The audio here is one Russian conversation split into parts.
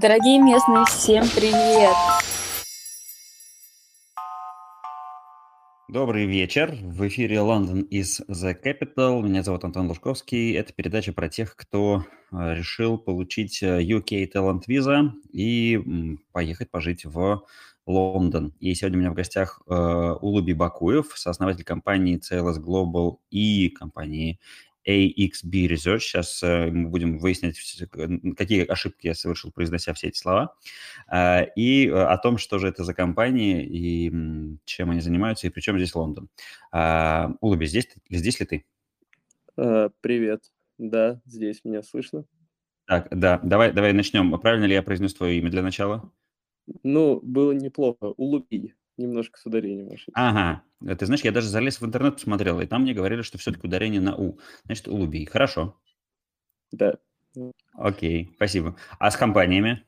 Дорогие местные, всем привет! Добрый вечер. В эфире London is the Capital. Меня зовут Антон Лужковский. Это передача про тех, кто э, решил получить э, UK Talent Visa и поехать пожить в Лондон. И сегодня у меня в гостях э, Улуби Бакуев, сооснователь компании CLS Global и компании AXB Research. Сейчас э, мы будем выяснять, какие ошибки я совершил, произнося все эти слова, э, и э, о том, что же это за компании и чем они занимаются, и при чем здесь Лондон. Улуби, здесь, здесь ли ты? Привет. Да, здесь меня слышно. Так, да, давай, давай начнем. Правильно ли я произнес твое имя для начала? Ну, было неплохо. Улуби немножко с ударением ошибся. Ага, э, ты знаешь, я даже залез в интернет, посмотрел, и там мне говорили, что все-таки ударение на «у». Значит, улуби. Хорошо. Да. Окей, спасибо. А с компаниями?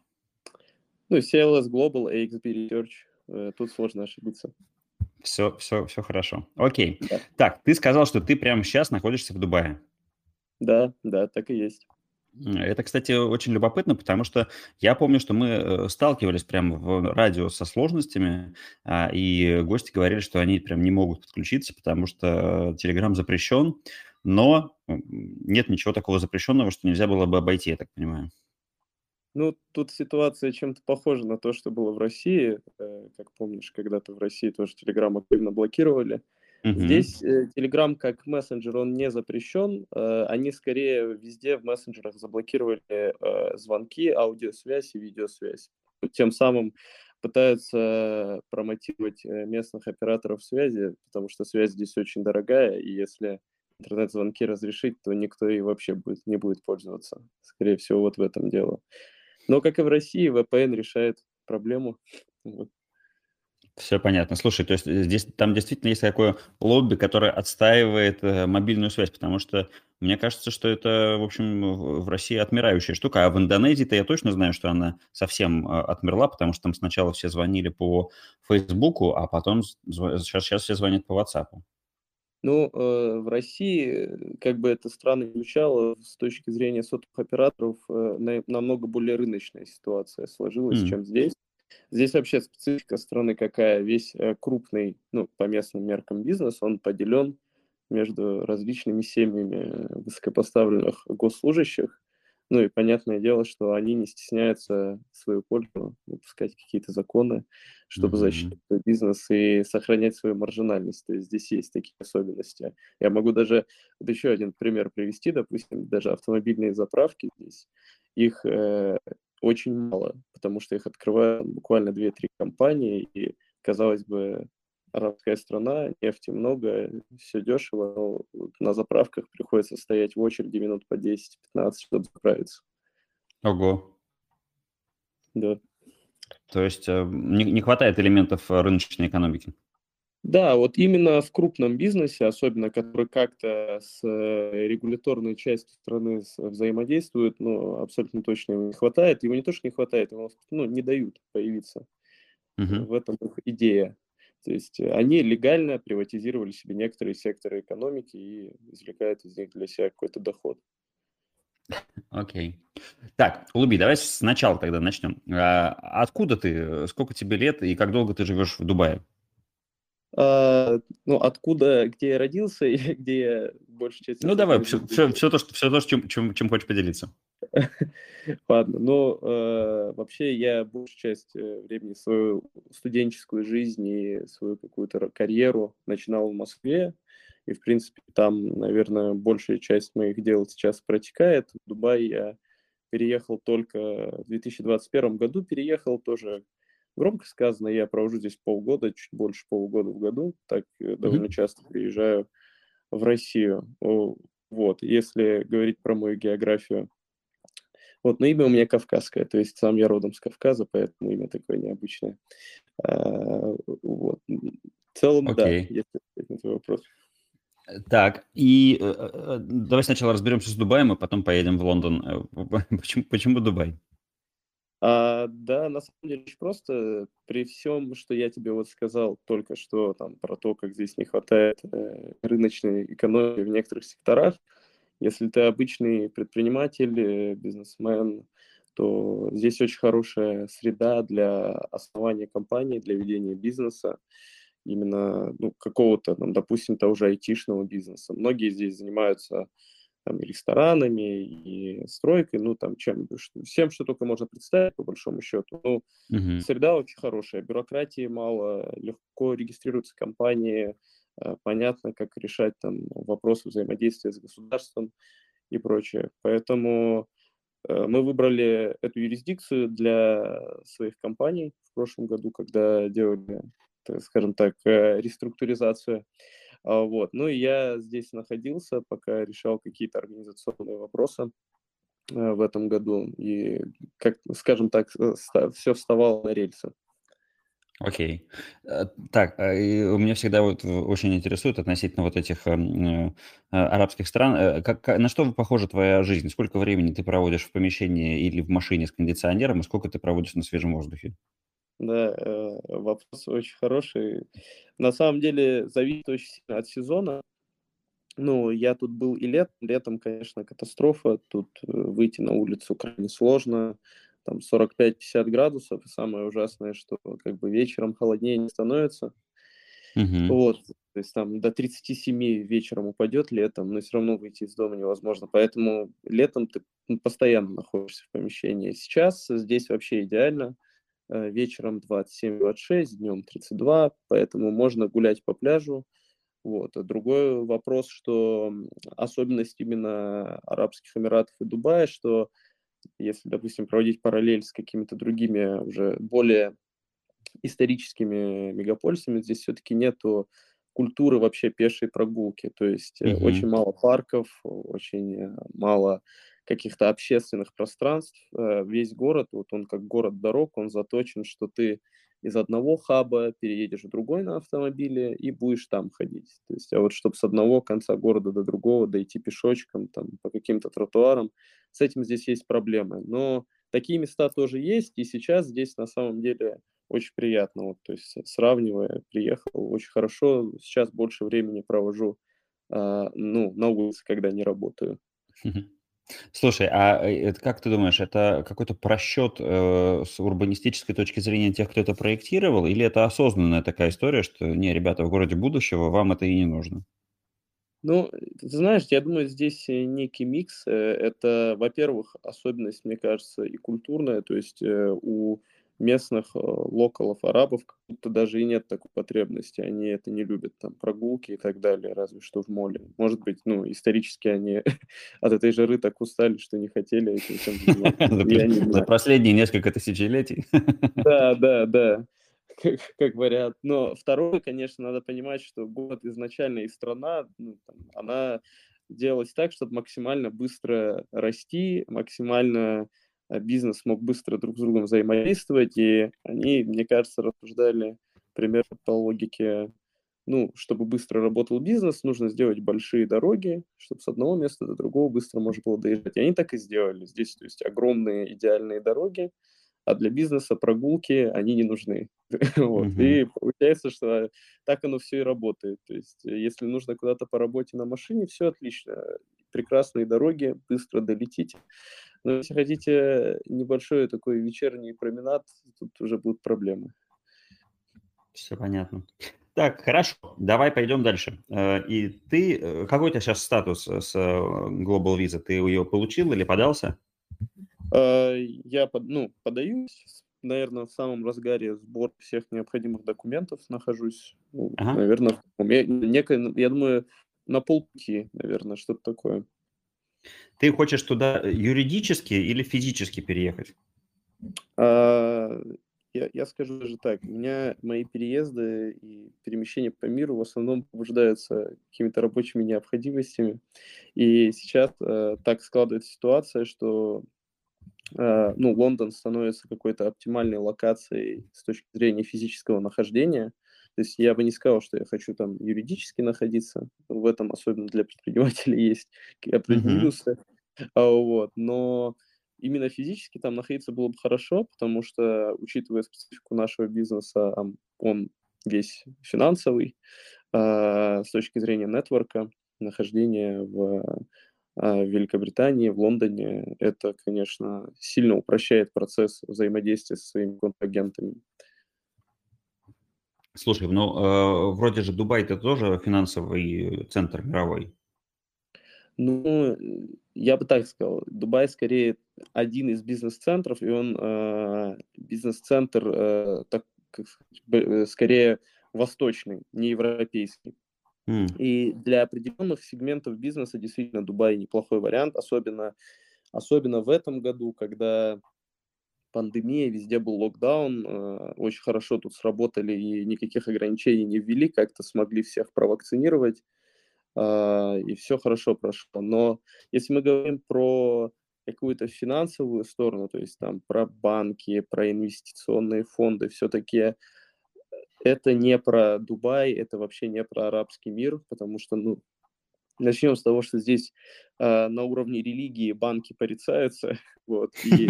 Ну, CLS Global, AXB Research. Э, тут сложно ошибиться. Все, все, все хорошо. Окей. Да. Так, ты сказал, что ты прямо сейчас находишься в Дубае. Да, да, так и есть. Это, кстати, очень любопытно, потому что я помню, что мы э, сталкивались прямо в радио со сложностями, а, и гости говорили, что они прям не могут подключиться, потому что Telegram запрещен, но нет ничего такого запрещенного, что нельзя было бы обойти, я так понимаю. Ну, тут ситуация чем-то похожа на то, что было в России. Э, как помнишь, когда-то в России тоже Telegram активно блокировали. Угу. Здесь э, Telegram как мессенджер, он не запрещен. Э, они скорее везде в мессенджерах заблокировали э, звонки, аудиосвязь и видеосвязь. Тем самым пытаются промотировать э, местных операторов связи, потому что связь здесь очень дорогая, и если интернет-звонки разрешить, то никто и вообще будет, не будет пользоваться. Скорее всего, вот в этом дело. Но, как и в России, VPN решает проблему. Вот. Все понятно. Слушай, то есть э, здесь там действительно есть такое лобби, которое отстаивает э, мобильную связь, потому что мне кажется, что это, в общем, в России отмирающая штука, а в Индонезии-то я точно знаю, что она совсем э, отмерла, потому что там сначала все звонили по Фейсбуку, а потом сейчас, сейчас все звонят по WhatsApp. Ну, э, в России, как бы это странно звучало, с точки зрения сотовых операторов, э, на, намного более рыночная ситуация сложилась, mm. чем здесь. Здесь вообще специфика страны какая? Весь э, крупный, ну, по местным меркам бизнес, он поделен между различными семьями высокопоставленных госслужащих. Ну и понятное дело, что они не стесняются свою пользу выпускать какие-то законы, чтобы mm-hmm. защитить свой бизнес и сохранять свою маржинальность. То есть здесь есть такие особенности. Я могу даже вот еще один пример привести, допустим, даже автомобильные заправки здесь. Их э, очень мало, потому что их открывают буквально 2-3 компании, и, казалось бы, арабская страна, нефти много, все дешево, но на заправках приходится стоять в очереди минут по 10-15, чтобы заправиться. Ого. Да. То есть э, не, не хватает элементов рыночной экономики? Да, вот именно в крупном бизнесе, особенно который как-то с э, регуляторной частью страны взаимодействует, ну, абсолютно точно ему не хватает. Ему не то, что не хватает, ему ну, не дают появиться. Uh-huh. В этом их идея. То есть они легально приватизировали себе некоторые секторы экономики и извлекают из них для себя какой-то доход. Окей. Okay. Так, Улуби, давай сначала тогда начнем. А откуда ты, сколько тебе лет и как долго ты живешь в Дубае? А, ну, откуда, где я родился и где я больше часть... Ну, давай, все, все, все то, что, все то чем, чем, чем хочешь поделиться. Ладно, ну, э, вообще я большую часть э, времени свою студенческую жизнь и свою какую-то карьеру начинал в Москве, и, в принципе, там, наверное, большая часть моих дел сейчас протекает. В Дубай я переехал только в 2021 году, переехал тоже Громко сказано, я провожу здесь полгода, чуть больше полугода в году, так mm-hmm. довольно часто приезжаю в Россию. Вот, если говорить про мою географию, вот, но имя у меня кавказское, то есть сам я родом с Кавказа, поэтому имя такое необычное. А, вот. В целом, okay. да, если ответить на твой вопрос. Так, и э, э, давай сначала разберемся с Дубаем, а потом поедем в Лондон. Почему, почему Дубай? А, да, на самом деле очень просто. При всем, что я тебе вот сказал только что там про то, как здесь не хватает э, рыночной экономии в некоторых секторах, если ты обычный предприниматель, э, бизнесмен, то здесь очень хорошая среда для основания компании, для ведения бизнеса, именно ну, какого-то, там, допустим, того же айтишного бизнеса. Многие здесь занимаются там, и ресторанами, и стройкой, ну, там, чем, всем, что только можно представить, по большому счету. Ну, uh-huh. среда очень хорошая, бюрократии мало, легко регистрируются компании, э, понятно, как решать там вопросы взаимодействия с государством и прочее. Поэтому э, мы выбрали эту юрисдикцию для своих компаний в прошлом году, когда делали, скажем так, э, реструктуризацию. Вот. Ну и я здесь находился, пока решал какие-то организационные вопросы э, в этом году. И, как, скажем так, все вставало на рельсы. Окей. Э, так, а, у меня всегда вот очень интересует относительно вот этих эм, э, арабских стран. Как, на что похожа твоя жизнь? Сколько времени ты проводишь в помещении или в машине с кондиционером, и сколько ты проводишь на свежем воздухе? Да, э, вопрос очень хороший. На самом деле зависит очень сильно от сезона. Ну, я тут был и лет, летом, конечно, катастрофа. Тут э, выйти на улицу крайне сложно. Там 45-50 градусов. И самое ужасное, что как бы вечером холоднее не становится. Угу. Вот, то есть там до 37 вечером упадет летом, но все равно выйти из дома невозможно. Поэтому летом ты постоянно находишься в помещении. Сейчас здесь вообще идеально. Э, вечером 27-26, днем 32, поэтому можно гулять по пляжу. Вот. А другой вопрос, что особенность именно Арабских Эмиратов и Дубая, что если, допустим, проводить параллель с какими-то другими уже более историческими мегаполисами, здесь все-таки нету культуры вообще пешей прогулки. То есть mm-hmm. очень мало парков, очень э, мало каких-то общественных пространств. Э, весь город, вот он как город дорог, он заточен, что ты из одного хаба переедешь в другой на автомобиле и будешь там ходить. То есть, а вот чтобы с одного конца города до другого дойти пешочком, там, по каким-то тротуарам, с этим здесь есть проблемы. Но такие места тоже есть, и сейчас здесь на самом деле очень приятно. Вот, то есть, сравнивая, приехал очень хорошо. Сейчас больше времени провожу э, ну, на улице, когда не работаю. Слушай, а э, как ты думаешь, это какой-то просчет э, с урбанистической точки зрения тех, кто это проектировал, или это осознанная такая история, что не, ребята, в городе будущего вам это и не нужно? Ну, ты знаешь, я думаю, здесь э, некий микс. Э, это, во-первых, особенность, мне кажется, и культурная, то есть у местных э, локалов арабов как будто даже и нет такой потребности. Они это не любят, там, прогулки и так далее, разве что в моле. Может быть, ну, исторически они от этой жары так устали, что не хотели этим всем заниматься. За последние несколько тысячелетий. Да, да, да. Как, как вариант. Но второе, конечно, надо понимать, что город изначально и страна, ну, там, она делалась так, чтобы максимально быстро расти, максимально бизнес мог быстро друг с другом взаимодействовать, и они, мне кажется, рассуждали примерно по логике, ну, чтобы быстро работал бизнес, нужно сделать большие дороги, чтобы с одного места до другого быстро можно было доезжать. И они так и сделали. Здесь, то есть, огромные идеальные дороги, а для бизнеса прогулки они не нужны. вот. mm-hmm. И получается, что так оно все и работает. То есть, если нужно куда-то по работе на машине, все отлично. Прекрасные дороги, быстро долетите. Но если хотите небольшой такой вечерний променад, тут уже будут проблемы. Все понятно. Так, хорошо, давай пойдем дальше. Э, и ты, э, какой у тебя сейчас статус с э, Global Visa? Ты ее получил или подался? Я ну, подаюсь, наверное, в самом разгаре сбор всех необходимых документов нахожусь. Ну, ага. Наверное, некое, я думаю, на полпути, наверное, что-то такое. Ты хочешь туда э, юридически или физически переехать? А, я, я скажу даже так. Меня мои переезды и перемещения по миру в основном побуждаются какими-то рабочими необходимостями. И сейчас э, так складывается ситуация, что э, ну, Лондон становится какой-то оптимальной локацией с точки зрения физического нахождения. То есть я бы не сказал, что я хочу там юридически находиться. В этом особенно для предпринимателей есть определенные плюсы. А, вот. Но именно физически там находиться было бы хорошо, потому что, учитывая специфику нашего бизнеса, он весь финансовый, а, с точки зрения нетворка, нахождение в а в Великобритании, в Лондоне. Это, конечно, сильно упрощает процесс взаимодействия со своими контрагентами. Слушай, ну, э, вроде же Дубай это тоже финансовый центр мировой. Ну, я бы так сказал, Дубай скорее один из бизнес-центров, и он э, бизнес-центр э, так, как скорее восточный, не европейский. Mm. И для определенных сегментов бизнеса действительно Дубай неплохой вариант, особенно, особенно в этом году, когда пандемия, везде был локдаун, э, очень хорошо тут сработали и никаких ограничений не ввели, как-то смогли всех провакцинировать, э, и все хорошо прошло. Но если мы говорим про какую-то финансовую сторону, то есть там про банки, про инвестиционные фонды, все-таки это не про Дубай, это вообще не про арабский мир, потому что, ну, начнем с того, что здесь э, на уровне религии банки порицаются, вот, и,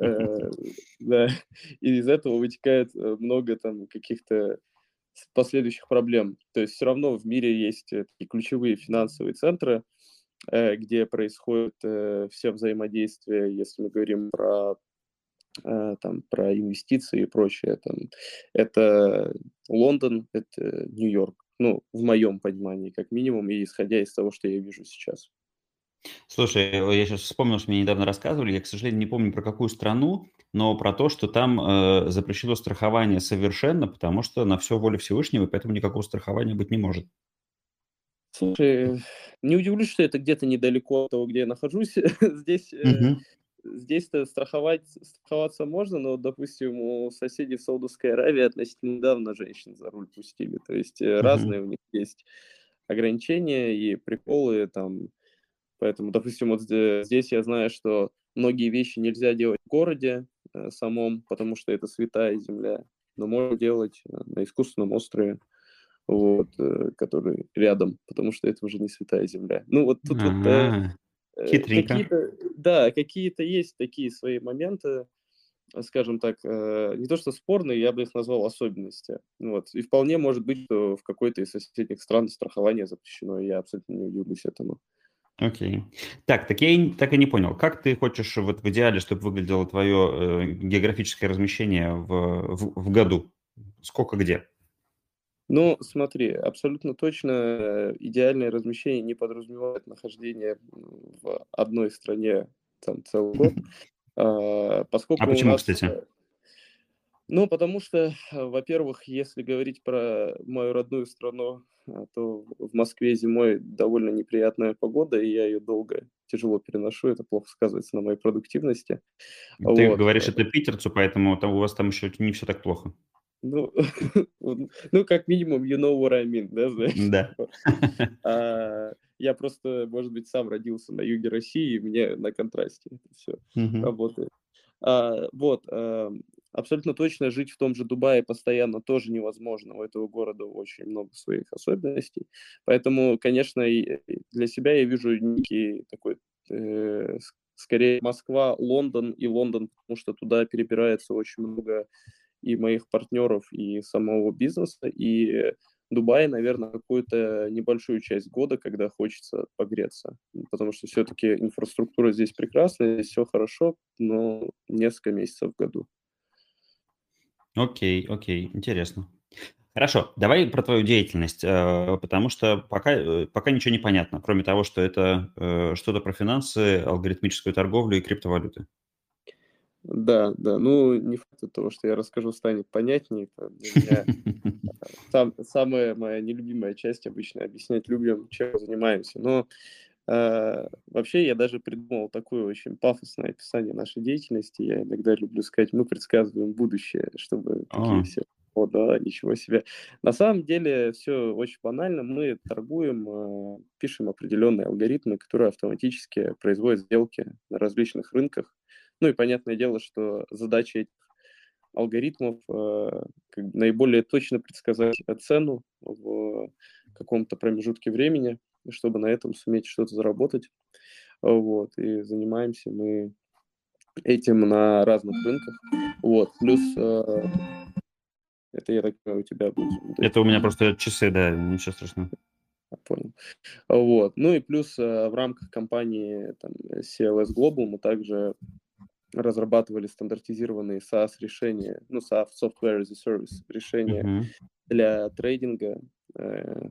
э, да, и из этого вытекает э, много там каких-то последующих проблем. То есть все равно в мире есть э, такие ключевые финансовые центры, э, где происходит э, все взаимодействия, если мы говорим про э, там, про инвестиции и прочее. Там, это Лондон, это Нью-Йорк. Ну, в моем понимании, как минимум, и исходя из того, что я вижу сейчас. Слушай, я сейчас вспомнил, что мне недавно рассказывали, я, к сожалению, не помню про какую страну, но про то, что там э, запрещено страхование совершенно, потому что на все воля Всевышнего, и поэтому никакого страхования быть не может. Слушай, не удивлюсь, что это где-то недалеко от того, где я нахожусь. Здесь угу. Здесь-то страховать, страховаться можно, но, допустим, у соседей в Саудовской Аравии относительно недавно женщин за руль пустили. То есть mm-hmm. разные у них есть ограничения и приколы там. Поэтому, допустим, вот здесь я знаю, что многие вещи нельзя делать в городе э, самом, потому что это святая земля, но можно делать э, на искусственном острове, вот, э, который рядом, потому что это уже не святая земля. Ну вот тут вот э, Э, Хитренько. Какие-то, да, какие-то есть такие свои моменты, скажем так, э, не то что спорные, я бы их назвал особенности. Вот. И вполне может быть, что в какой-то из соседних стран страхование запрещено, и я абсолютно не удивлюсь этому. Окей. Так, так я так и не понял. Как ты хочешь вот в идеале, чтобы выглядело твое э, географическое размещение в, в, в году? Сколько где? Ну, смотри, абсолютно точно э, идеальное размещение не подразумевает нахождение в одной стране там целый год. А, поскольку а почему, нас, кстати? Э, ну, потому что, во-первых, если говорить про мою родную страну, а, то в Москве зимой довольно неприятная погода, и я ее долго тяжело переношу, это плохо сказывается на моей продуктивности. Ты вот. говоришь это питерцу, поэтому там, у вас там еще не все так плохо. Ну, ну, как минимум, you know what I mean, да, знаешь? Да. А, я просто, может быть, сам родился на юге России, и мне на контрасте это все работает. А, вот, а, абсолютно точно жить в том же Дубае постоянно тоже невозможно. У этого города очень много своих особенностей. Поэтому, конечно, для себя я вижу некий такой э, скорее Москва, Лондон и Лондон, потому что туда перебирается очень много и моих партнеров, и самого бизнеса, и Дубай, наверное, какую-то небольшую часть года, когда хочется погреться, потому что все-таки инфраструктура здесь прекрасная, здесь все хорошо, но несколько месяцев в году. Окей, окей, интересно. Хорошо, давай про твою деятельность, э, потому что пока, э, пока ничего не понятно, кроме того, что это э, что-то про финансы, алгоритмическую торговлю и криптовалюты. Да, да. Ну, не факт того, что я расскажу, станет понятнее. Это для меня сам, самая моя нелюбимая часть обычно объяснять людям, чем занимаемся. Но э, вообще я даже придумал такое очень пафосное описание нашей деятельности. Я иногда люблю сказать, мы предсказываем будущее, чтобы такие а. все о, да, ничего себе. На самом деле все очень банально. Мы торгуем, э, пишем определенные алгоритмы, которые автоматически производят сделки на различных рынках. Ну и понятное дело, что задача этих алгоритмов э, наиболее точно предсказать цену в каком-то промежутке времени, чтобы на этом суметь что-то заработать. Вот, и занимаемся мы этим на разных рынках. Вот, плюс э, это, я так понимаю, у тебя будет. Это у меня просто часы, да, ничего страшного. понял. Вот. Ну и плюс в рамках компании там, CLS Global мы также разрабатывали стандартизированные SaaS-решения, ну, SaaS, Software as a Service решения uh-huh. для трейдинга э,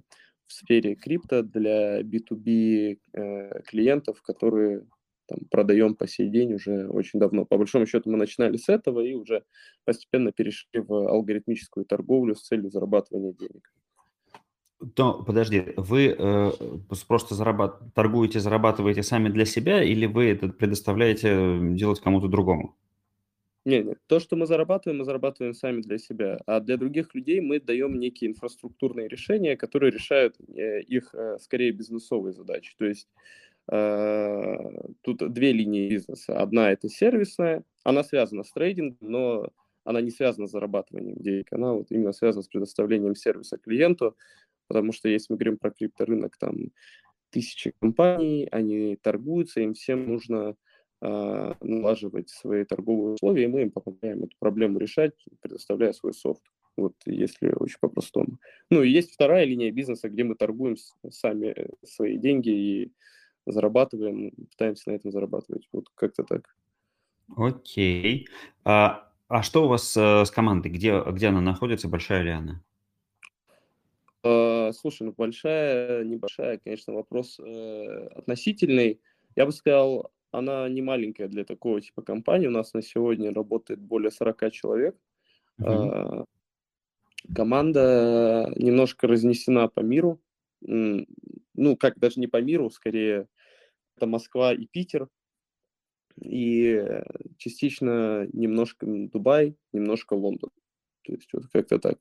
в сфере крипто для B2B э, клиентов, которые там, продаем по сей день уже очень давно. По большому счету мы начинали с этого и уже постепенно перешли в алгоритмическую торговлю с целью зарабатывания денег. То, подожди, вы э, просто зарабат... торгуете, зарабатываете сами для себя или вы это предоставляете делать кому-то другому? Не, нет. То, что мы зарабатываем, мы зарабатываем сами для себя. А для других людей мы даем некие инфраструктурные решения, которые решают э, их э, скорее бизнесовые задачи. То есть э, тут две линии бизнеса. Одна это сервисная, она связана с трейдингом, но она не связана с зарабатыванием денег. Она вот именно связана с предоставлением сервиса клиенту, потому что если мы говорим про крипторынок, там тысячи компаний, они торгуются, им всем нужно э, налаживать свои торговые условия, и мы им помогаем эту проблему решать, предоставляя свой софт. Вот если очень по-простому. Ну и есть вторая линия бизнеса, где мы торгуем сами э, свои деньги и зарабатываем, пытаемся на этом зарабатывать. Вот как-то так. Окей. А, а что у вас э, с командой? Где, где она находится? Большая ли она? Uh, слушай, ну большая, небольшая, конечно, вопрос э, относительный. Я бы сказал, она не маленькая для такого типа компании. У нас на сегодня работает более 40 человек. Uh-huh. Команда немножко разнесена по миру. Ну, как даже не по миру, скорее это Москва и Питер. И частично немножко Дубай, немножко Лондон. То есть вот как-то так.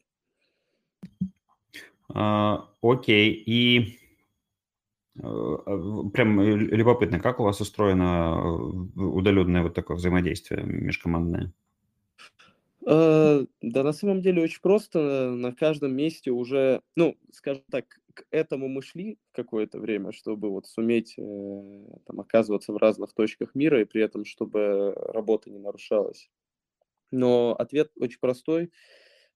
А, окей. И Э, прям любопытно, как у вас устроено э, удаленное вот такое взаимодействие межкомандное? Э, да, на самом деле очень просто. На каждом месте уже, ну, скажем так, к этому мы шли какое-то время, чтобы вот суметь там, оказываться в разных точках мира и при этом, чтобы работа не нарушалась. Но ответ очень простой.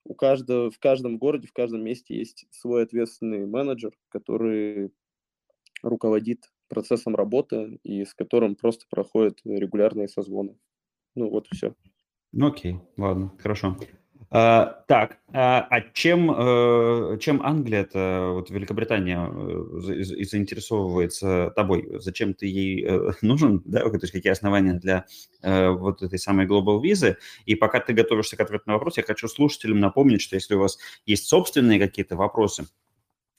У каждого, в каждом городе, в каждом месте есть свой ответственный менеджер, который руководит процессом работы и с которым просто проходят регулярные созвоны. Ну вот и все. Ну окей, ладно, хорошо. А, так, а, а чем, э, чем Англия, это вот Великобритания э, заинтересовывается тобой? Зачем ты ей э, нужен? Да? То есть какие основания для вот этой самой Global визы? И пока ты готовишься к ответу на вопрос, я хочу слушателям напомнить, что если у вас есть собственные какие-то вопросы,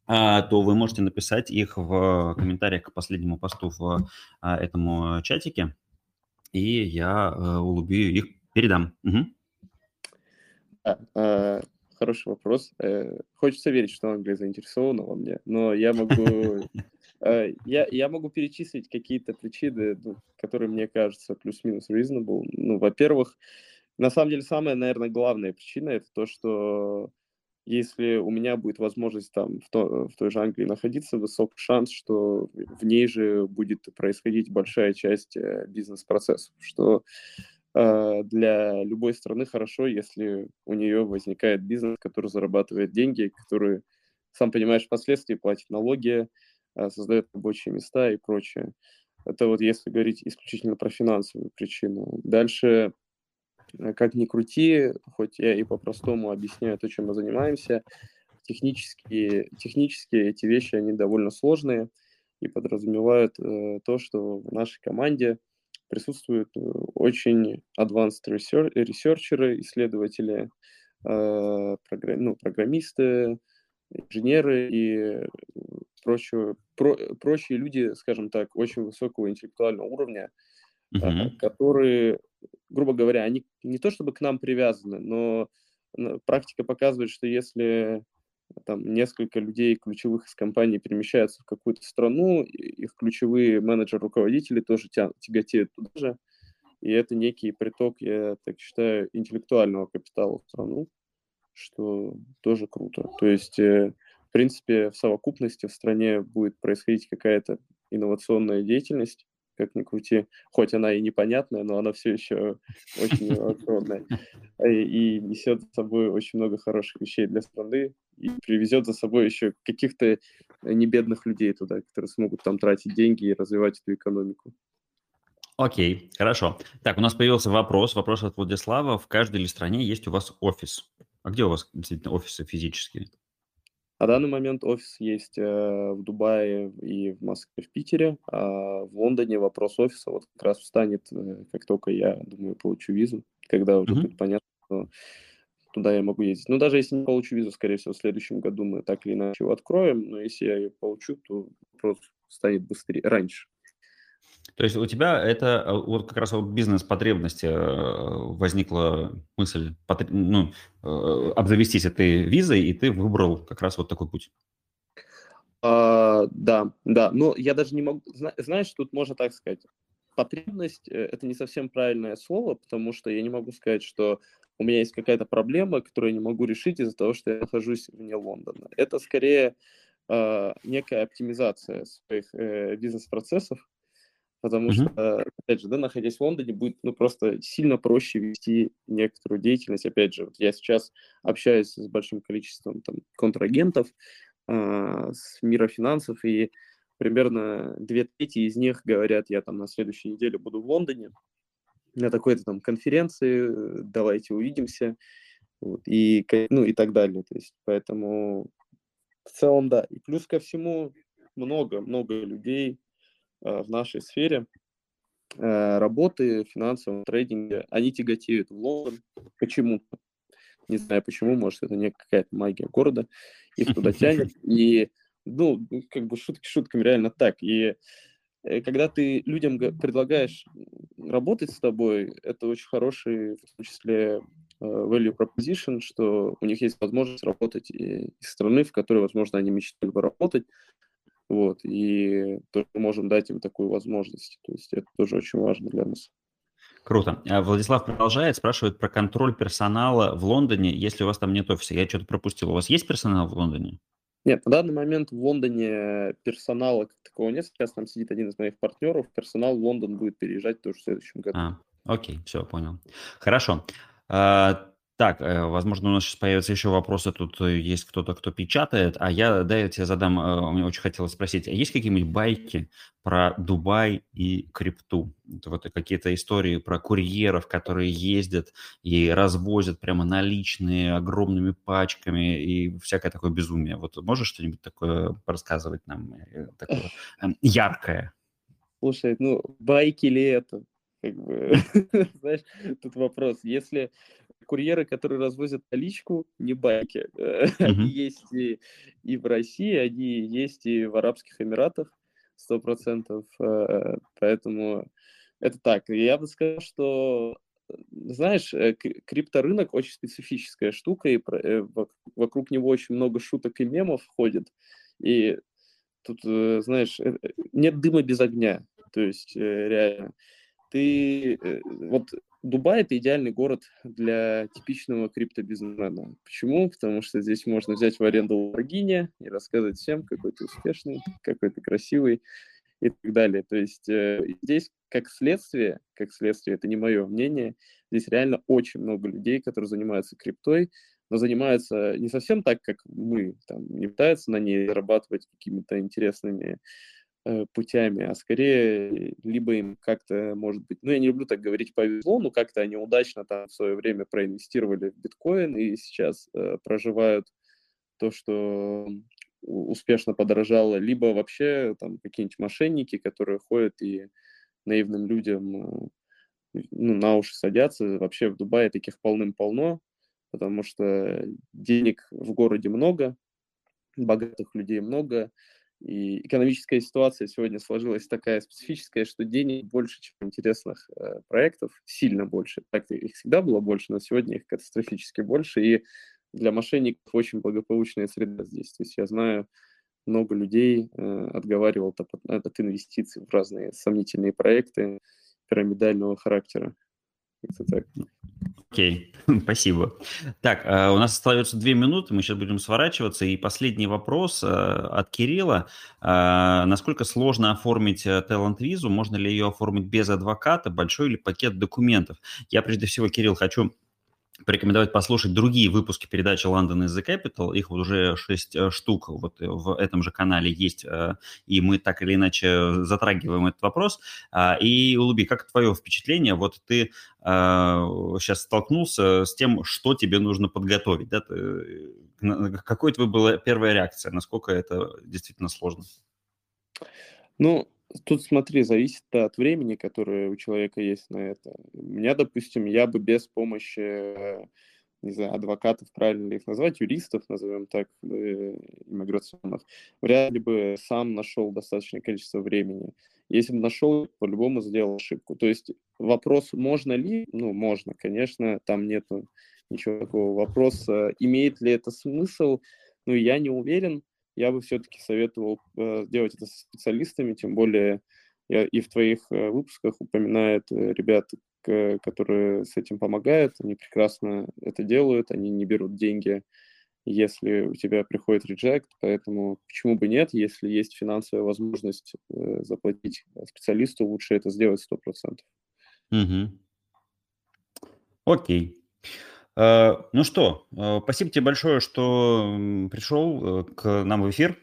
то вы можете написать их в комментариях к последнему посту в а, этом чатике, и я улыбию их, передам. Угу. А, хороший вопрос. Э, хочется верить, что Англия заинтересована во мне, но я могу, э, я, я могу перечислить какие-то причины, ну, которые мне кажутся плюс-минус reasonable. Ну, во-первых, на самом деле самая, наверное, главная причина это то, что если у меня будет возможность там в, то, в той же Англии находиться, высок шанс, что в ней же будет происходить большая часть э, бизнес-процессов, что для любой страны хорошо, если у нее возникает бизнес, который зарабатывает деньги, который, сам понимаешь, впоследствии платит налоги, э, создает рабочие места и прочее. Это вот если говорить исключительно про финансовую причину. Дальше Э, как ни крути, хоть я и по-простому объясняю то, чем мы занимаемся, технические, технически эти вещи, они довольно сложные и подразумевают э, то, что в нашей команде присутствуют э, очень advanced ресерчеры, исследователи, э, программ, ну, программисты, инженеры и прочие, про, прочие люди, скажем так, очень высокого интеллектуального уровня, uh-huh. которые грубо говоря, они не то чтобы к нам привязаны, но практика показывает, что если там несколько людей ключевых из компании перемещаются в какую-то страну, их ключевые менеджеры-руководители тоже тянут, тяготеют туда же, и это некий приток, я так считаю, интеллектуального капитала в страну, что тоже круто. То есть, э, в принципе, в совокупности в стране будет происходить какая-то инновационная деятельность, как ни крути. Хоть она и непонятная, но она все еще очень огромная. И, и несет с собой очень много хороших вещей для страны. И привезет за собой еще каких-то не бедных людей туда, которые смогут там тратить деньги и развивать эту экономику. Окей, хорошо. Так, у нас появился вопрос, вопрос от Владислава. В каждой ли стране есть у вас офис? А где у вас действительно офисы физические? На данный момент офис есть э, в Дубае и в Москве, в Питере. А в Лондоне вопрос офиса вот как раз встанет, э, как только я, думаю, получу визу, когда уже mm-hmm. будет понятно, что туда я могу ездить. Но даже если не получу визу, скорее всего, в следующем году мы так или иначе его откроем. Но если я ее получу, то вопрос станет быстрее, раньше. То есть у тебя это э, вот как раз вот бизнес-потребности э, возникла мысль ну, э, обзавестись этой визой, и ты выбрал как раз вот такой путь. А, да, да. Но я даже не могу... Знаешь, тут можно так сказать. Потребность – это не совсем правильное слово, потому что я не могу сказать, что у меня есть какая-то проблема, которую я не могу решить из-за того, что я нахожусь вне Лондона. Это скорее э, некая оптимизация своих э, бизнес-процессов, потому mm-hmm. что, опять же, да, находясь в Лондоне, будет ну, просто сильно проще вести некоторую деятельность. Опять же, вот я сейчас общаюсь с большим количеством там, контрагентов э, с мира финансов, и примерно две трети из них говорят, я там на следующей неделе буду в Лондоне на такой-то там конференции, давайте увидимся, вот, и, ну, и так далее. То есть, поэтому в целом, да. И плюс ко всему много-много людей, в нашей сфере э, работы в финансовом трейдинге, они тяготеют в Лондон почему-то. Не знаю почему, может, это не какая-то магия города, их туда тянет. И, ну, как бы шутки шутками реально так. И э, когда ты людям предлагаешь работать с тобой, это очень хороший, в том числе, value proposition, что у них есть возможность работать из страны, в которой, возможно, они мечтали бы работать, вот, и тоже можем дать им такую возможность. То есть это тоже очень важно для нас. Круто. А Владислав продолжает, спрашивает про контроль персонала в Лондоне, если у вас там нет офиса. Я что-то пропустил. У вас есть персонал в Лондоне? Нет, на данный момент в Лондоне персонала как такого нет. Сейчас там сидит один из моих партнеров. Персонал в Лондон будет переезжать тоже в следующем году. А, окей, все, понял. Хорошо. Так, э, возможно, у нас сейчас появятся еще вопросы. Тут э, есть кто-то, кто печатает. А я, да, я тебе задам, э, мне очень хотелось спросить, а есть какие-нибудь байки про Дубай и крипту? Вот какие-то истории про курьеров, которые ездят и развозят прямо наличные огромными пачками и всякое такое безумие. Вот можешь что-нибудь такое рассказывать нам, такое эм, яркое? Слушай, ну, байки ли это? Как бы, знаешь, тут вопрос. Если курьеры, которые развозят наличку, не байки. Они есть и, в России, они есть и в Арабских Эмиратах, сто процентов. Э, поэтому это так. Я бы сказал, что знаешь, э, крипторынок очень специфическая штука, и вокруг него очень много шуток и мемов ходит. И тут, знаешь, нет дыма без огня. То есть, реально, ты вот Дубай – это идеальный город для типичного криптобизнесмена. Почему? Потому что здесь можно взять в аренду Lamborghini и рассказывать всем, какой ты успешный, какой ты красивый и так далее. То есть э, здесь как следствие, как следствие, это не мое мнение, здесь реально очень много людей, которые занимаются криптой, но занимаются не совсем так, как мы, там, не пытаются на ней зарабатывать какими-то интересными путями, а скорее либо им как-то, может быть, ну, я не люблю так говорить повезло, но как-то они удачно там в свое время проинвестировали в биткоин и сейчас э, проживают то, что успешно подорожало, либо вообще там какие-нибудь мошенники, которые ходят и наивным людям э, ну, на уши садятся. Вообще в Дубае таких полным-полно, потому что денег в городе много, богатых людей много, и экономическая ситуация сегодня сложилась такая специфическая, что денег больше, чем интересных э, проектов, сильно больше. Так их всегда было больше, но сегодня их катастрофически больше. И для мошенников очень благополучная среда здесь. То есть я знаю, много людей э, отговаривал от, от инвестиций в разные сомнительные проекты пирамидального характера. Так. Окей, okay. спасибо. Так, э, у нас остается две минуты, мы сейчас будем сворачиваться. И последний вопрос э, от Кирилла. Э, насколько сложно оформить талант-визу? Можно ли ее оформить без адвоката? Большой ли пакет документов? Я прежде всего, Кирилл, хочу порекомендовать послушать другие выпуски передачи London is the Capital. Их вот уже шесть э, штук вот в этом же канале есть, э, и мы так или иначе затрагиваем этот вопрос. А, и, Улуби, как твое впечатление? Вот ты сейчас столкнулся с тем, что тебе нужно подготовить. Да? Какой твоя была первая реакция? Насколько это действительно сложно? Ну, Тут, смотри, зависит от времени, которое у человека есть на это. У меня, допустим, я бы без помощи, не знаю, адвокатов, правильно ли их назвать, юристов, назовем так, э, иммиграционных, вряд ли бы сам нашел достаточное количество времени. Если бы нашел, по-любому сделал ошибку. То есть вопрос, можно ли? Ну, можно, конечно, там нет ничего такого. Вопрос, имеет ли это смысл? Ну, я не уверен, я бы все-таки советовал э, делать это со специалистами, тем более я и в твоих э, выпусках упоминают э, ребят, которые с этим помогают, они прекрасно это делают, они не берут деньги, если у тебя приходит реджект, поэтому почему бы нет, если есть финансовая возможность заплатить специалисту, лучше это сделать 100%. Угу. Окей. Э, ну что, э, спасибо тебе большое, что пришел э, к нам в эфир.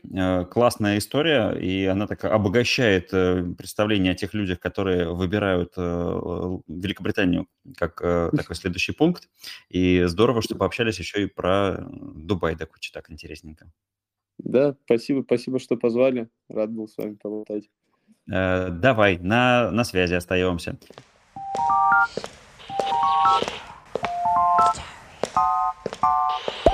Классная история, и она так обогащает представление о тех людях, которые выбирают Великобританию как такой следующий пункт. И здорово, что пообщались еще и про Дубай, так очень так интересненько. Да, спасибо, спасибо, что позвали. Рад был с вами поболтать. Давай, на, на связи остаемся. Thank you.